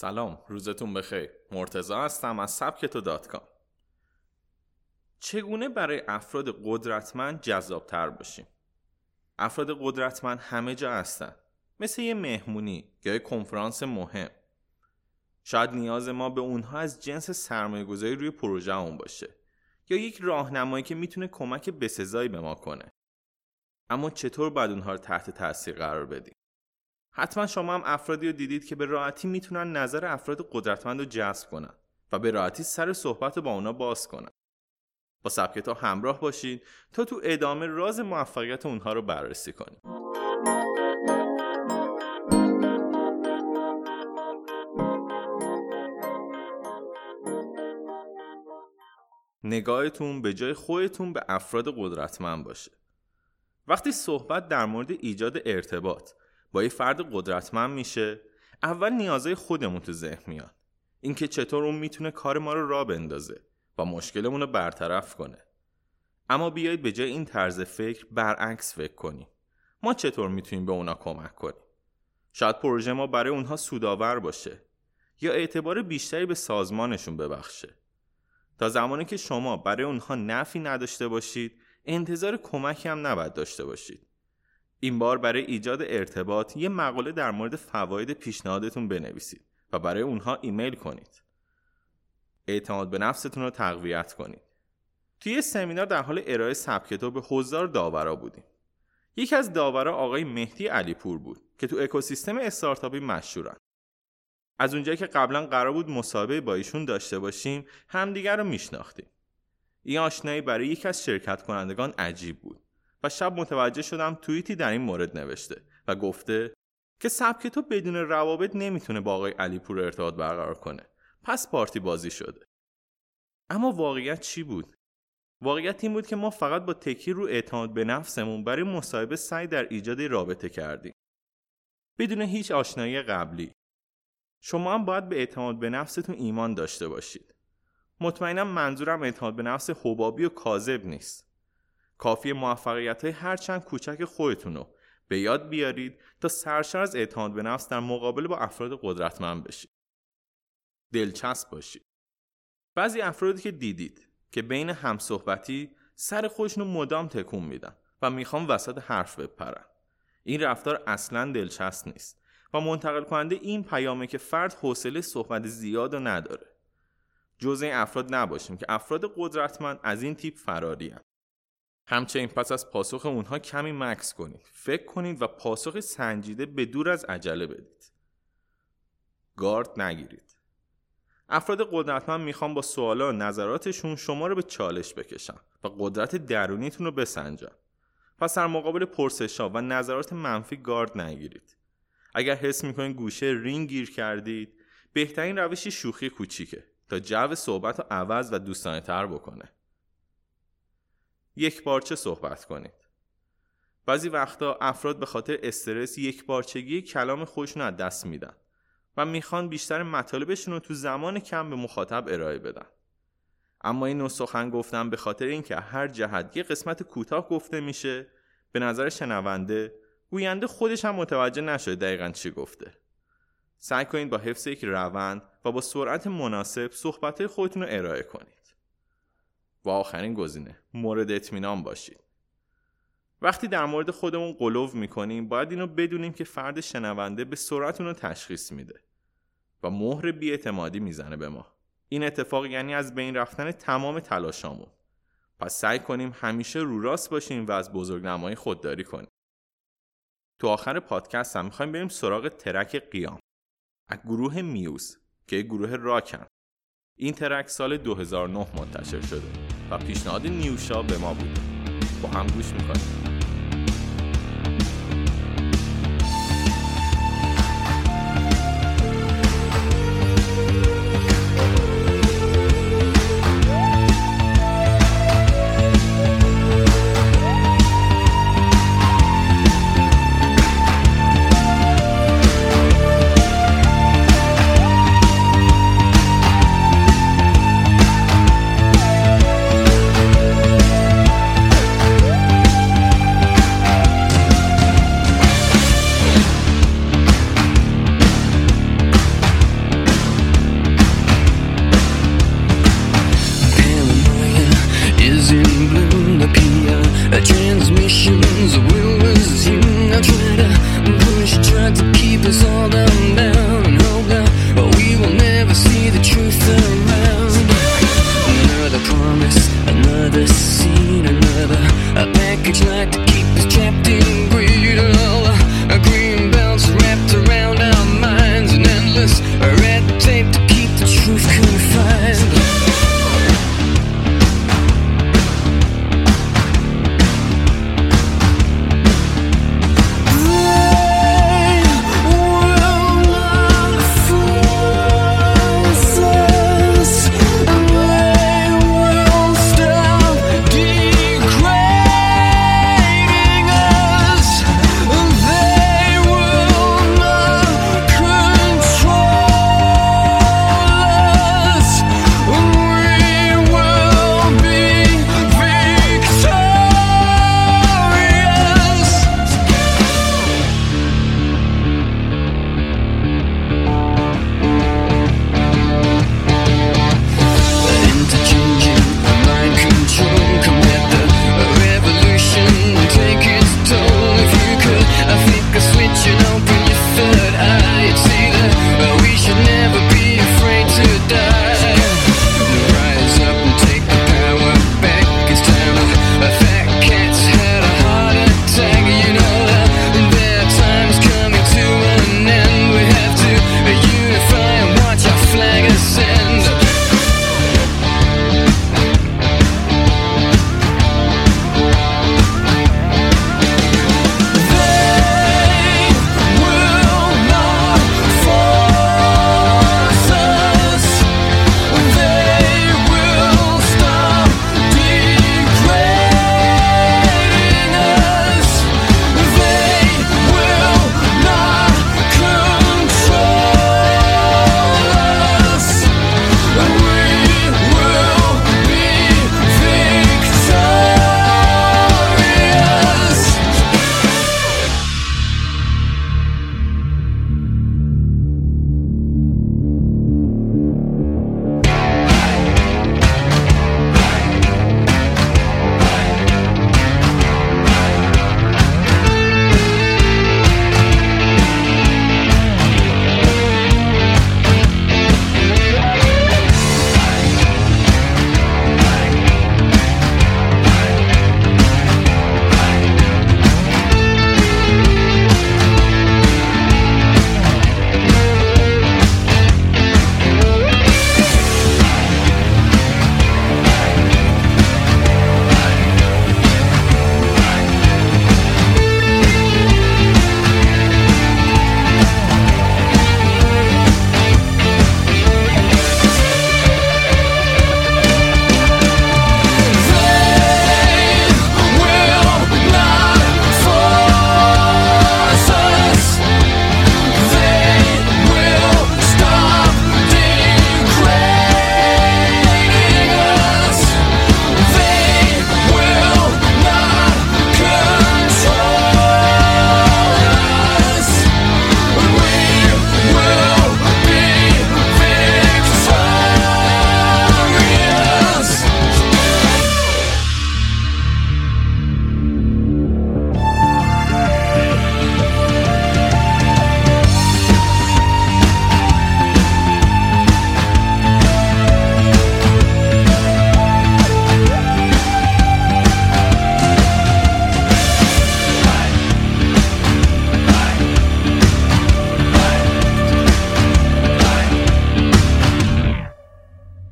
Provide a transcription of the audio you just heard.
سلام روزتون بخیر. مرتزا هستم از سبکتو دات کام. چگونه برای افراد قدرتمند جذابتر باشیم؟ افراد قدرتمند همه جا هستن. مثل یه مهمونی یا یه کنفرانس مهم. شاید نیاز ما به اونها از جنس سرمایه گذاری روی پروژه اون باشه. یا یک راهنمایی که می‌تونه کمک بسزایی به ما کنه. اما چطور باید اونها رو تحت تاثیر قرار بدیم؟ حتما شما هم افرادی رو دیدید که به راحتی می‌تونن نظر افراد قدرتمند رو جذب کنن و به راحتی سر صحبت با اونا باز کنن. با سبکتا همراه باشید تا تو ادامه راز موفقیت اونها رو بررسی کنیم. نگاهتون به جای خودتون به افراد قدرتمند باشه. وقتی صحبت در مورد ایجاد ارتباط با یه فرد قدرتمند میشه اول نیازهای خودمون تو ذهن میاد. اینکه چطور اون می‌تونه کار ما رو را بندازه و مشکلمون رو برطرف کنه. اما بیایید به جای این طرز فکر برعکس فکر کنیم. ما چطور می‌تونیم به اونا کمک کنیم؟ شاید پروژه ما برای اونها سودآور باشه یا اعتبار بیشتری به سازمانشون ببخشه. تا زمانی که شما برای اونها نفی نداشته باشید انتظار کمکی هم نباید داشته باشید. این بار برای ایجاد ارتباط یه مقاله در مورد فواید پیشنهادتون بنویسید و برای اونها ایمیل کنید. اعتماد به نفستون رو تقویت کنید. توی یه سمینار در حال ارائه سبکتو به حضار داورا بودیم. یکی از داورا آقای مهدی علیپور بود که تو اکوسیستم استارتاپی مشهورن. از اونجایی که قبلا قرار بود مصاحبه با ایشون داشته باشیم همدیگر رو میشناختیم. این آشنایی برای یکی از شرکت کنندگان عجیب بود. و شب متوجه شدم توییتی در این مورد نوشته و گفته که سبک تو بدون روابط نمی‌تونه با آقای علیپور ارتباط برقرار کنه. پس پارتی بازی شده. اما واقعیت چی بود؟ واقعیت این بود که ما فقط با تکیه رو اعتماد به نفسمون برای مصاحبه سعی در ایجاد رابطه کردیم. بدون هیچ آشنایی قبلی. شما هم باید به اعتماد به نفستون ایمان داشته باشید. مطمئنم منظورم اعتماد به نفس حبابی و کاذب نیست. کافی موفقیت های هرچند کوچک خودتون رو به یاد بیارید تا سرشار از اعتماد به نفس در مقابله با افراد قدرتمند بشید. دلچسب باشید. بعضی افرادی که دیدید که بین همصحبتی سر خودشون رو مدام تکون میدن و می‌خوام وسط حرف بپرن. این رفتار اصلا دلچسب نیست و منتقل کننده این پیامه که فرد حوصله صحبت زیاد و نداره. جزء این افراد نباشیم که افراد قدرتمند از این تیپ فراری همچنین پس از پاسخ اونها کمی مکس کنید. فکر کنید و پاسخ سنجیده به دور از عجله بدید. گارد نگیرید. افراد قدرتمند می‌خوان با سوالا و نظراتشون شما رو به چالش بکشن و قدرت درونیتون رو بسنجن. پس در مقابل پرسشا و نظرات منفی گارد نگیرید. اگر حس می‌کنید گوشه رینگ گیر کردید بهترین روشی شوخی کوچیکه تا جو صحبت رو عوض و دوستانه تر بکنه. یک بارچه صحبت کنید. بعضی وقتا افراد به خاطر استرس یک بارچگی کلام خودشون از دست میدن و می‌خوان بیشتر مطالبشون رو تو زمان کم به مخاطب ارائه بدن. اما این نوع سخن گفتن به خاطر اینکه هر جهت یه قسمت کوتاه گفته میشه به نظر شنونده گوینده خودش هم متوجه نشده دقیقا چی گفته. سعی کنید با حفظ یک روند و با سرعت مناسب صحبت خودتون رو ارائه کنید. و آخرین گزینه. مورد اطمینان باشید. وقتی در مورد خودمون قلوب می‌کنیم باید اینو بدونیم که فرد شنونده به سرعت اونو تشخیص میده و مهر بیاعتمادی می‌زنه به ما. این اتفاق یعنی از بین رفتن تمام تلاشامون. پس سعی کنیم همیشه رو راست باشیم و از بزرگنمایی خودداری کنیم. تو آخر پادکست هم می‌خوایم بریم سراغ ترک قیام. از گروه میوز که گروه راکن. این ترک سال 2009 منتشر شده. و پیشنهاد نیوشا به ما بود. با هم گوش می‌کنیم.